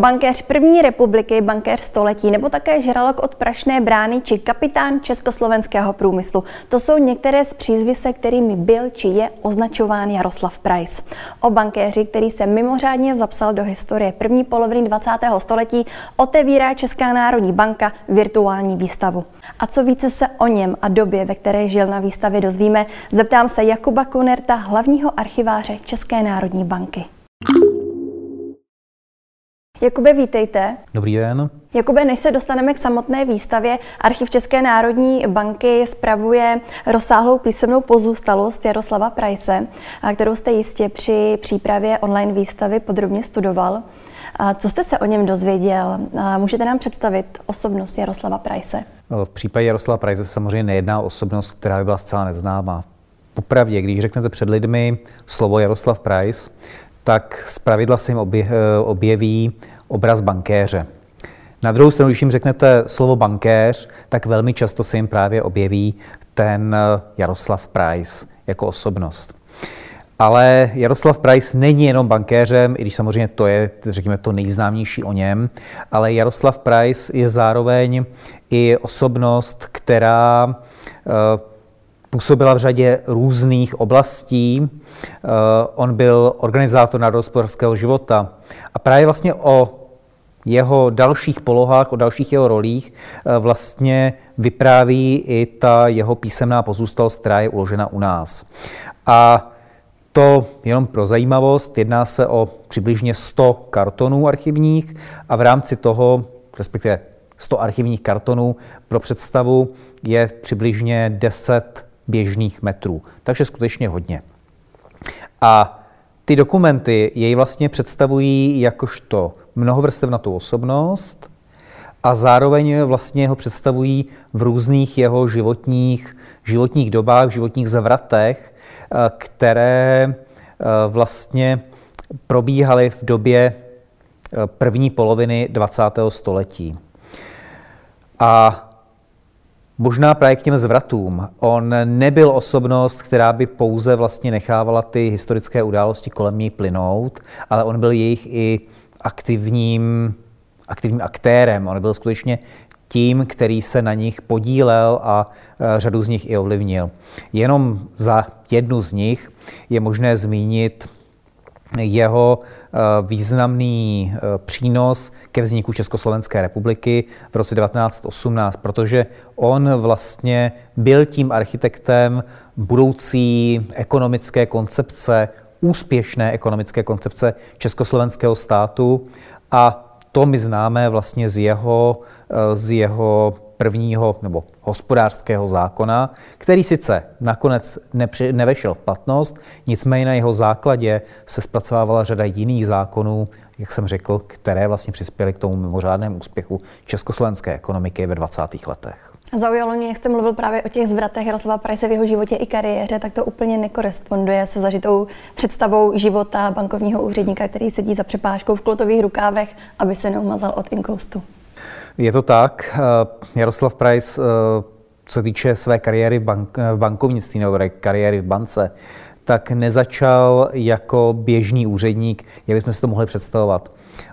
Bankéř první republiky, bankéř století nebo také žralok od Prašné brány či kapitán československého průmyslu. To jsou některé z přízvise, kterými byl či je označován Jaroslav Price. O bankéři, který se mimořádně zapsal do historie první poloviny 20. století, otevírá Česká národní banka virtuální výstavu. A co více se o něm a době, ve které žil na výstavě, dozvíme, zeptám se Jakuba Kunerta, hlavního archiváře České národní banky. Jakube, vítejte. Dobrý den. Jakube, než se dostaneme k samotné výstavě, Archiv České národní banky spravuje rozsáhlou písemnou pozůstalost Jaroslava Price, kterou jste jistě při přípravě online výstavy podrobně studoval. Co jste se o něm dozvěděl? Můžete nám představit osobnost Jaroslava Price? V případě Jaroslava Price se samozřejmě nejedná o osobnost, která by byla zcela neznámá. Popravdě, když řeknete před lidmi slovo Jaroslav Price, tak zpravidla se jim obje, objeví obraz bankéře. Na druhou stranu, když jim řeknete slovo bankéř, tak velmi často se jim právě objeví ten Jaroslav Price jako osobnost. Ale Jaroslav Price není jenom bankéřem, i když samozřejmě to je, řekněme, to nejznámější o něm, ale Jaroslav Price je zároveň i osobnost, která eh, Působila v řadě různých oblastí. Eh, on byl organizátor národospodářského života a právě vlastně o jeho dalších polohách, o dalších jeho rolích eh, vlastně vypráví i ta jeho písemná pozůstalost, která je uložena u nás. A to jenom pro zajímavost, jedná se o přibližně 100 kartonů archivních a v rámci toho, respektive 100 archivních kartonů pro představu je přibližně 10 běžných metrů. Takže skutečně hodně. A ty dokumenty jej vlastně představují jakožto mnohovrstevnatou osobnost a zároveň vlastně ho představují v různých jeho životních, životních dobách, životních zavratech, eh, které eh, vlastně probíhaly v době eh, první poloviny 20. století. A Možná právě k těm zvratům. On nebyl osobnost, která by pouze vlastně nechávala ty historické události kolem ní plynout, ale on byl jejich i aktivním, aktivním aktérem. On byl skutečně tím, který se na nich podílel a e, řadu z nich i ovlivnil. Jenom za jednu z nich je možné zmínit jeho eh, významný eh, přínos ke vzniku Československé republiky v roce 1918, protože on vlastně byl tím architektem budoucí ekonomické koncepce, úspěšné ekonomické koncepce Československého státu a to my známe vlastně z jeho, eh, z jeho prvního nebo hospodářského zákona, který sice nakonec nepři, nevešel v platnost, nicméně na jeho základě se zpracovávala řada jiných zákonů, jak jsem řekl, které vlastně přispěly k tomu mimořádnému úspěchu československé ekonomiky ve 20. letech. Zaujalo mě, jak jste mluvil právě o těch zvratech Jaroslava Price v jeho životě i kariéře, tak to úplně nekoresponduje se zažitou představou života bankovního úředníka, který sedí za přepážkou v klotových rukávech, aby se neumazal od inkoustu. Je to tak. Eh, Jaroslav Price, eh, co se týče své kariéry v, bank, v bankovnictví nebo kariéry v bance, tak nezačal jako běžný úředník, jak bychom si to mohli představovat.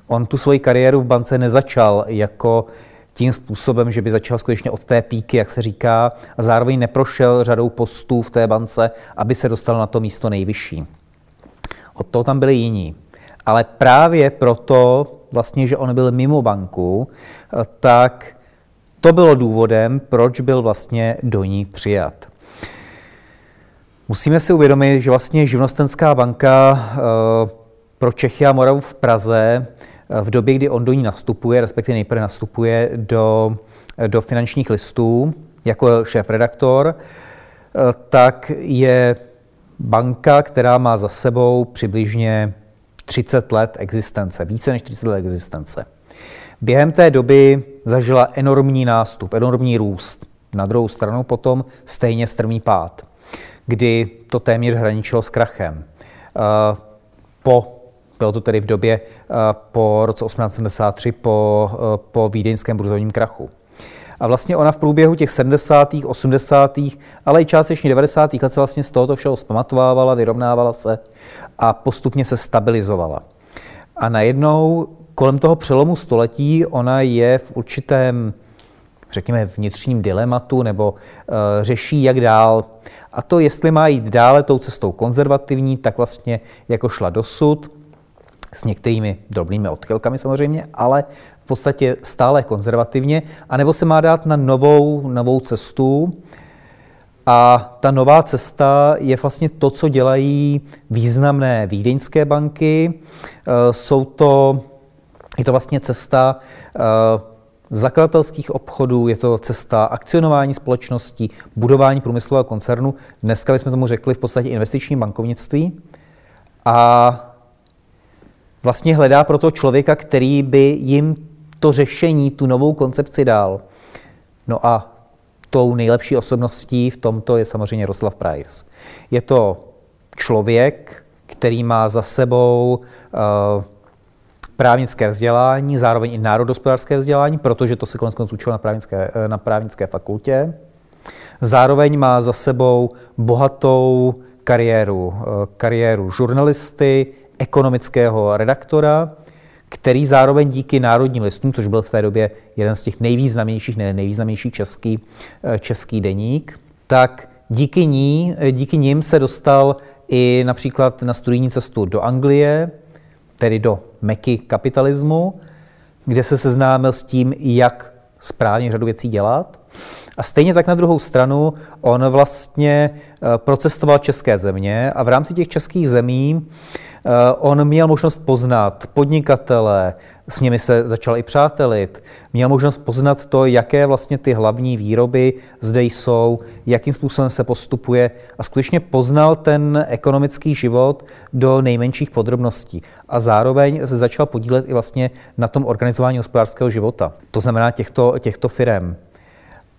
On tu svoji kariéru v bance nezačal jako tím způsobem, že by začal skutečně od té píky, jak se říká, a zároveň neprošel řadou postů v té bance, aby se dostal na to místo nejvyšší. Od toho tam byli jiní. Ale právě proto, vlastně, že on byl mimo banku, tak to bylo důvodem, proč byl vlastně do ní přijat. Musíme si uvědomit, že vlastně živnostenská banka eh, pro Čechy a Moravu v Praze eh, v době, kdy on do ní nastupuje, respektive nejprve nastupuje do, do finančních listů jako šéf-redaktor, eh, tak je banka, která má za sebou přibližně 30 let existence, více než 30 let existence. Během té doby zažila enormní nástup, enormní růst. Na druhou stranu potom stejně strmý pád, kdy to téměř hraničilo s krachem. Eh, po, bylo to tedy v době eh, po roce 1873, po, eh, po vídeňském burzovním krachu. A vlastně ona v průběhu těch 70., 80., ale i částečně 90. let se vlastně z tohoto všeho zpamatovávala, vyrovnávala se a postupně se stabilizovala. A najednou kolem toho přelomu století ona je v určitém, řekněme, vnitřním dilematu nebo uh, řeší, jak dál. A to, jestli má jít dále tou cestou konzervativní, tak vlastně jako šla dosud, s některými drobnými odchylkami samozřejmě, ale v podstatě stále konzervativně, anebo se má dát na novou, novou cestu, a ta nová cesta je vlastně to, co dělají významné vídeňské banky. Eh, jsou to, je to vlastně cesta eh, zakladatelských obchodů, je to cesta akcionování společností, budování průmyslového koncernu. Dneska bychom tomu řekli v podstatě investiční bankovnictví. A vlastně hledá pro to člověka, který by jim to řešení, tu novou koncepci dal. No a tou nejlepší osobností v tomto je samozřejmě Roslav Price. Je to člověk, který má za sebou uh, právnické vzdělání, zároveň i národospodářské vzdělání, protože to se konec konců učil na právnické, eh, na právnické fakultě. Zároveň má za sebou bohatou kariéru, uh, kariéru žurnalisty, ekonomického redaktora, který zároveň díky národním listům, což byl v té době jeden z těch nejvýznamnějších, ne nejvýznamnější český, eh, český deník, tak díky, ní, eh, díky ním se dostal i například na studijní cestu do Anglie, tedy do meky kapitalismu, kde se seznámil s tím, jak správně řadu věcí dělat. A stejně tak na druhou stranu on vlastně eh, procestoval české země a v rámci těch českých zemí eh, on měl možnost poznat podnikatele, s nimi se začal i přátelit, měl možnost poznat to, jaké vlastně ty hlavní výroby zde jsou, jakým způsobem se postupuje a skutečně poznal ten ekonomický život do nejmenších podrobností. A zároveň se začal podílet i vlastně na tom organizování hospodářského života. To znamená těchto, těchto firm.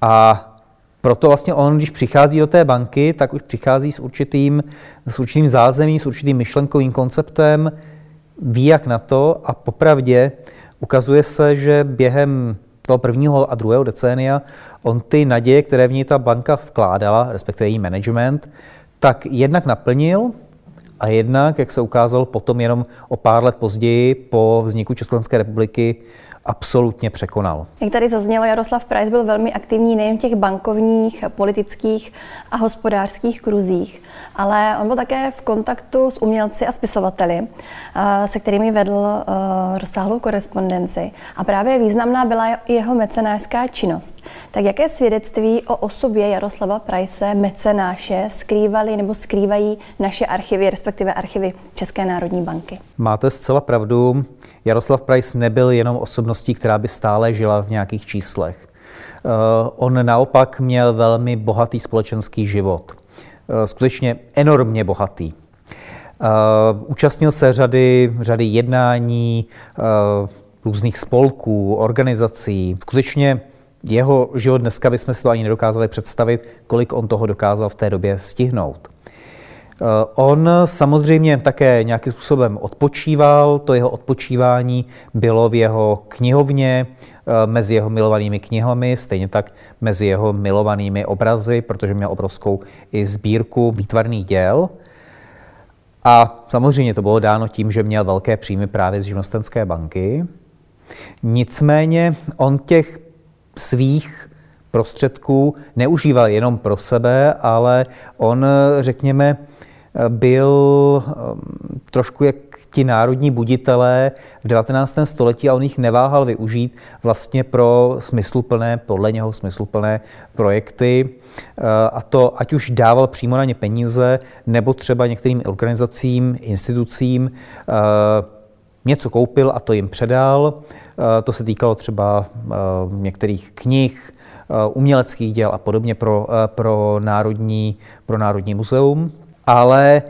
A proto vlastně on, když přichází do té banky, tak už přichází s určitým, s určitým zázemím, s určitým myšlenkovým konceptem, ví jak na to a popravdě ukazuje se, že během toho prvního a druhého decénia on ty naděje, které v ní ta banka vkládala, respektive její management, tak jednak naplnil a jednak, jak se ukázalo potom jenom o pár let později po vzniku Československé republiky, absolutně překonal. Jak tady zaznělo, Jaroslav Price byl velmi aktivní nejen v těch bankovních, politických a hospodářských kruzích, ale on byl také v kontaktu s umělci a spisovateli, eh, se kterými vedl eh, rozsáhlou korespondenci. A právě významná byla i jeho mecenářská činnost. Tak jaké svědectví o osobě Jaroslava Price mecenáše skrývaly nebo skrývají naše archivy, respektive archivy České národní banky? Máte zcela pravdu. Jaroslav Price nebyl jenom osobností, která by stále žila v nějakých číslech. Eh, on naopak měl velmi bohatý společenský život. Eh, skutečně enormně bohatý. Eh, účastnil se řady, řady jednání, různých spolků, organizací. Skutečně jeho život dneska bychom si to ani nedokázali představit, kolik on toho dokázal v té době stihnout. Eh, on samozřejmě také nějakým způsobem odpočíval, to jeho odpočívání bylo v jeho knihovně, eh, mezi jeho milovanými knihami, stejně tak mezi jeho milovanými obrazy, protože měl obrovskou i sbírku výtvarných děl. A samozřejmě to bylo dáno tím, že měl velké příjmy právě z živnostenské banky. Nicméně on těch svých prostředků neužíval jenom pro sebe, ale on, řekněme, byl um, trošku jak ti národní buditelé v 19. století a on jich neváhal využít vlastně pro smysluplné, podle něho smysluplné projekty. Uh, a to ať už dával přímo na ně peníze, nebo třeba některým organizacím, institucím uh, něco koupil a to jim předal. Uh, to se týkalo třeba některých knih, uměleckých děl a podobně pro, pro, národní, pro Národní muzeum ale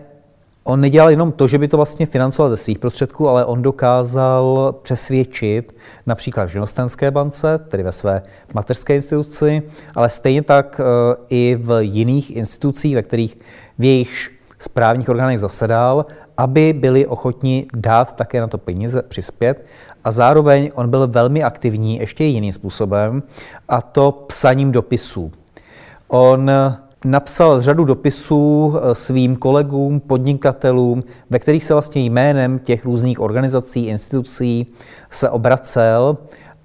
on nedělal jenom to, že by to vlastně financoval ze svých prostředků, ale on dokázal přesvědčit například v Živnostenské bance, tedy ve své mateřské instituci, ale stejně tak eh, i v jiných institucích, ve kterých v jejich správních orgánech zasedal, aby byli ochotni dát také na to peníze, přispět. A zároveň on byl velmi aktivní ještě jiným způsobem, a to psaním dopisů. On napsal řadu dopisů eh, svým kolegům, podnikatelům, ve kterých se vlastně jménem těch různých organizací, institucí se obracel,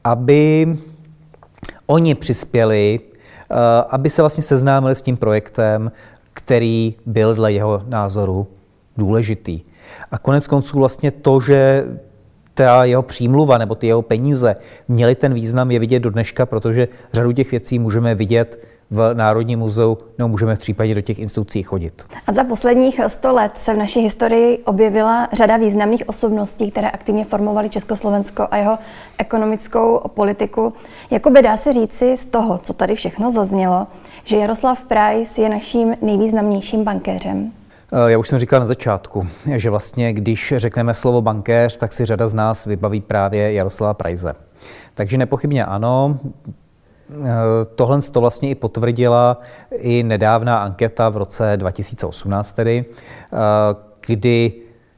aby oni přispěli, eh, aby se vlastně seznámili s tím projektem, který byl dle jeho názoru důležitý. A konec konců vlastně to, že ta jeho přímluva nebo ty jeho peníze měly ten význam, je vidět do dneška, protože řadu těch věcí můžeme vidět v Národním muzeu, nebo můžeme v případě do těch institucí chodit. A za posledních 100 let se v naší historii objevila řada významných osobností, které aktivně formovaly Československo a jeho ekonomickou politiku. Jakoby dá se říci z toho, co tady všechno zaznělo, že Jaroslav Price je naším nejvýznamnějším bankéřem. Eh, já už jsem říkal na začátku, že vlastně, když řekneme slovo bankéř, tak si řada z nás vybaví právě Jaroslava Prajze. Takže nepochybně ano, Tohle to vlastně i potvrdila i nedávná anketa v roce 2018, tedy, eh, kdy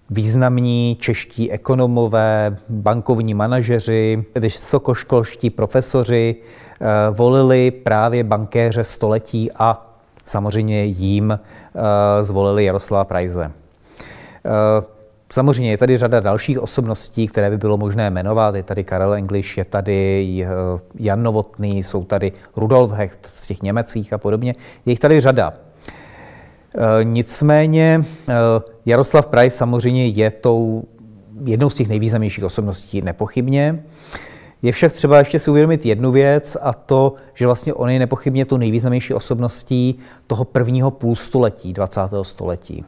významní čeští ekonomové, bankovní manažeři, vysokoškolští profesoři volili právě bankéře století a samozřejmě jím eh, zvolili Jaroslava Prajze. Eh, samozřejmě je tady řada dalších osobností, které by bylo možné jmenovat. Je tady Karel English, je tady eh, Jan Novotný, jsou tady Rudolf Hecht z těch Němecích a podobně. Je jich tady řada. Nicméně Jaroslav Price samozřejmě je tou jednou z těch nejvýznamnějších osobností nepochybně. Je však třeba ještě si uvědomit jednu věc a to, že vlastně on je nepochybně tu nejvýznamnější osobností toho prvního půlstoletí 20. století.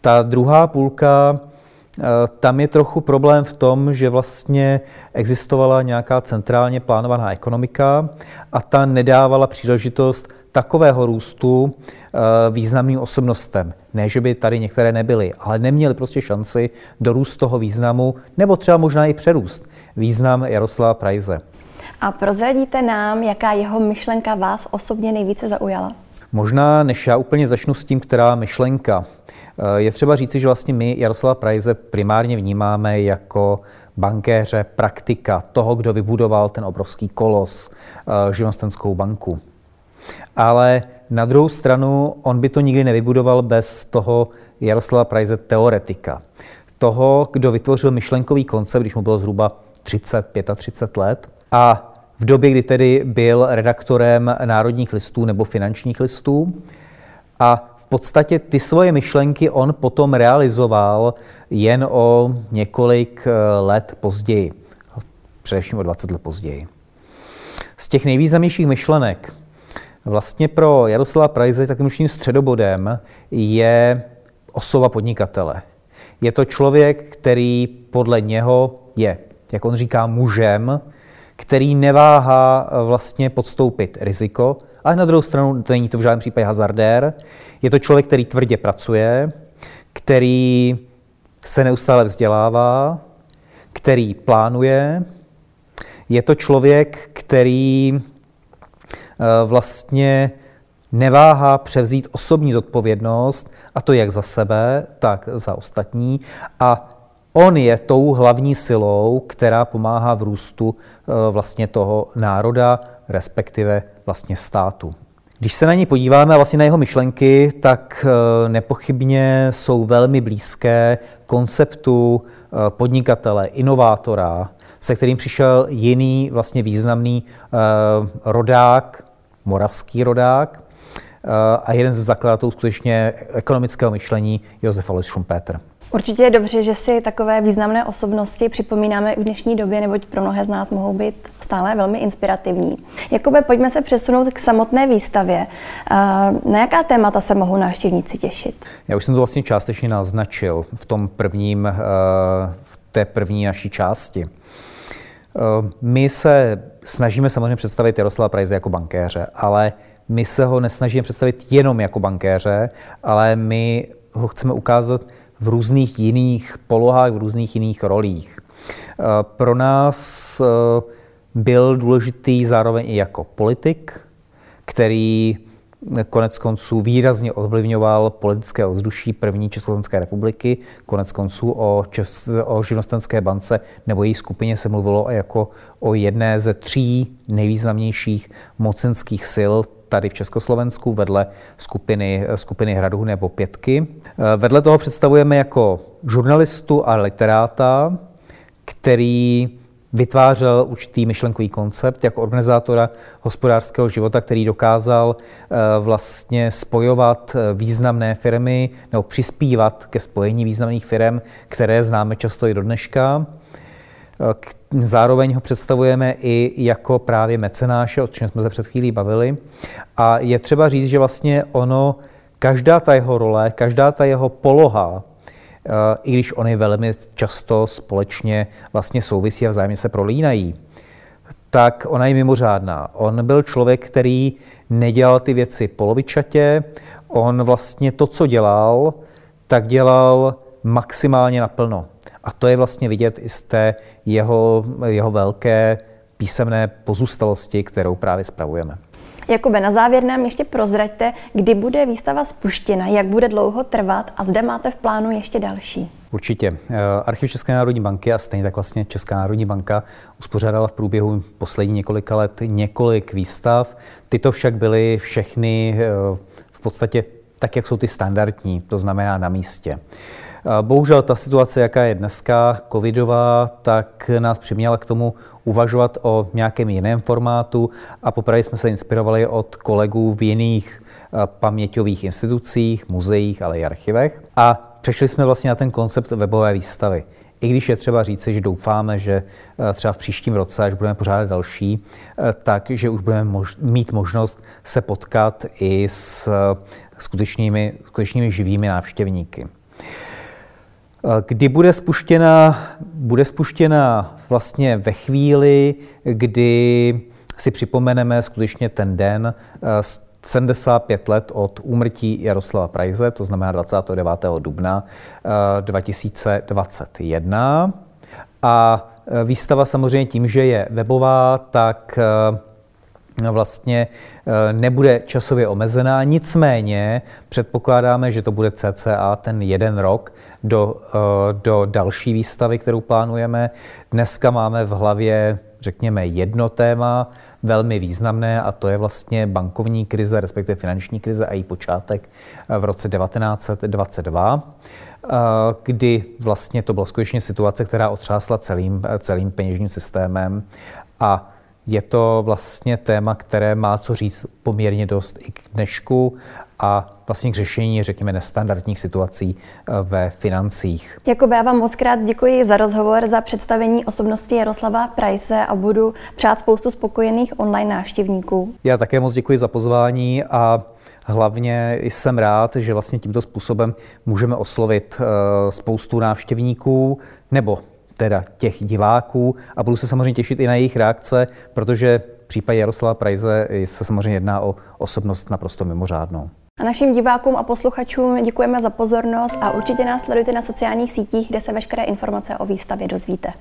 Ta druhá půlka eh, tam je trochu problém v tom, že vlastně existovala nějaká centrálně plánovaná ekonomika a ta nedávala příležitost takového růstu eh, významným osobnostem. Ne, že by tady některé nebyly, ale neměli prostě šanci dorůst toho významu, nebo třeba možná i přerůst význam Jaroslava Prajze. A prozradíte nám, jaká jeho myšlenka vás osobně nejvíce zaujala? Možná, než já úplně začnu s tím, která myšlenka. Eh, je třeba říci, že vlastně my Jaroslava Prajze primárně vnímáme jako bankéře, praktika toho, kdo vybudoval ten obrovský kolos, eh, živnostenskou banku. Ale na druhou stranu, on by to nikdy nevybudoval bez toho Jaroslava Prajze teoretika. Toho, kdo vytvořil myšlenkový koncept, když mu bylo zhruba 30, 35 let. A v době, kdy tedy byl redaktorem národních listů nebo finančních listů. A v podstatě ty svoje myšlenky on potom realizoval jen o několik eh, let později. Především o 20 let později. Z těch nejvýznamnějších myšlenek vlastně pro Jaroslava Prajze takovým středobodem je osoba podnikatele. Je to člověk, který podle něho je jak on říká, mužem, který neváhá eh, vlastně podstoupit riziko, ale na druhou stranu to není to v žádném případě hazardér. Je to člověk, který tvrdě pracuje, který se neustále vzdělává, který plánuje. Je to člověk, který eh, vlastně neváhá převzít osobní zodpovědnost, a to jak za sebe, tak za ostatní, a On je tou hlavní silou, která pomáhá v růstu eh, vlastně toho národa, respektive vlastně státu. Když se na ní podíváme vlastně na jeho myšlenky, tak eh, nepochybně jsou velmi blízké konceptu eh, podnikatele, inovátora, se kterým přišel jiný vlastně významný rodák, moravský rodák a jeden z zakladatelů skutečně ekonomického myšlení Josef Alois Schumpeter. Určitě je dobře, že si takové významné osobnosti připomínáme i v dnešní době, neboť pro mnohé z nás mohou být stále velmi inspirativní. Jakoby pojďme se přesunout k samotné výstavě. Na jaká témata se mohou návštěvníci těšit? Já už jsem to vlastně částečně naznačil v tom prvním, eh, v té první naší části. Eh, my se snažíme samozřejmě představit Jaroslava Prajze jako bankéře, ale my se ho nesnažíme představit jenom jako bankéře, ale my ho chceme ukázat v různých jiných polohách, v různých jiných rolích. Eh, pro nás eh, byl důležitý zároveň i jako politik, který konec konců výrazně ovlivňoval politické ovzduší první Československé republiky. Konec konců o, Čes, o živnostenské bance nebo její skupině se mluvilo jako o jedné ze tří nejvýznamnějších mocenských sil tady v Československu vedle skupiny, skupiny Hradu nebo Pětky. Vedle toho představujeme jako žurnalistu a literáta, který vytvářel určitý myšlenkový koncept jako organizátora hospodářského života, který dokázal eh, vlastně spojovat eh, významné firmy nebo přispívat ke spojení významných firm, které známe často i do dneška. Eh, zároveň ho představujeme i jako právě mecenáše, o čem jsme se před chvílí bavili. A je třeba říct, že vlastně ono, každá ta jeho role, každá ta jeho poloha i když oni velmi často společně vlastně souvisí a vzájemně se prolínají, tak ona je mimořádná. On byl člověk, který nedělal ty věci polovičatě, on vlastně to, co dělal, tak dělal maximálně naplno. A to je vlastně vidět i z té jeho, jeho velké písemné pozůstalosti, kterou právě spravujeme. Jakube, na závěr nám ještě prozraďte, kdy bude výstava spuštěna, jak bude dlouho trvat a zde máte v plánu ještě další. Určitě. Eh, Archiv České národní banky a stejně tak vlastně Česká národní banka uspořádala v průběhu posledních několika let několik výstav. Tyto však byly všechny eh, v podstatě tak, jak jsou ty standardní, to znamená na místě. Bohužel ta situace, jaká je dneska, covidová, tak nás přiměla k tomu uvažovat o nějakém jiném formátu a poprvé jsme se inspirovali od kolegů v jiných paměťových institucích, muzeích, ale i archivech. A přešli jsme vlastně na ten koncept webové výstavy. I když je třeba říci, že doufáme, že třeba v příštím roce, až budeme pořádat další, tak, že už budeme mož- mít možnost se potkat i s skutečnými, skutečnými živými návštěvníky. Kdy bude spuštěna? Bude spuštěna vlastně ve chvíli, kdy si připomeneme skutečně ten den 75 eh, let od úmrtí Jaroslava Prajze, to znamená 29. dubna 2021. Eh, A eh, výstava samozřejmě tím, že je webová, tak vlastně nebude časově omezená, nicméně předpokládáme, že to bude cca ten jeden rok, do, eh, do další výstavy, kterou plánujeme. Dneska máme v hlavě, řekněme, jedno téma, velmi významné, a to je vlastně bankovní krize, respektive finanční krize a její počátek eh, v roce 1922, eh, kdy vlastně to byla skutečně situace, která otřásla celým, celým peněžním systémem a je to vlastně téma, které má co říct poměrně dost i k dnešku a vlastně k řešení, řekněme, nestandardních situací eh, ve financích. Jakube, já vám moc krát děkuji za rozhovor, za představení osobnosti Jaroslava Prajse a budu přát spoustu spokojených online návštěvníků. Já také moc děkuji za pozvání a Hlavně jsem rád, že vlastně tímto způsobem můžeme oslovit eh, spoustu návštěvníků nebo teda těch diváků a budu se samozřejmě těšit i na jejich reakce, protože v případě Jaroslava Prajze se samozřejmě jedná o osobnost naprosto mimořádnou. A našim divákům a posluchačům děkujeme za pozornost a určitě nás sledujte na sociálních sítích, kde se veškeré informace o výstavě dozvíte.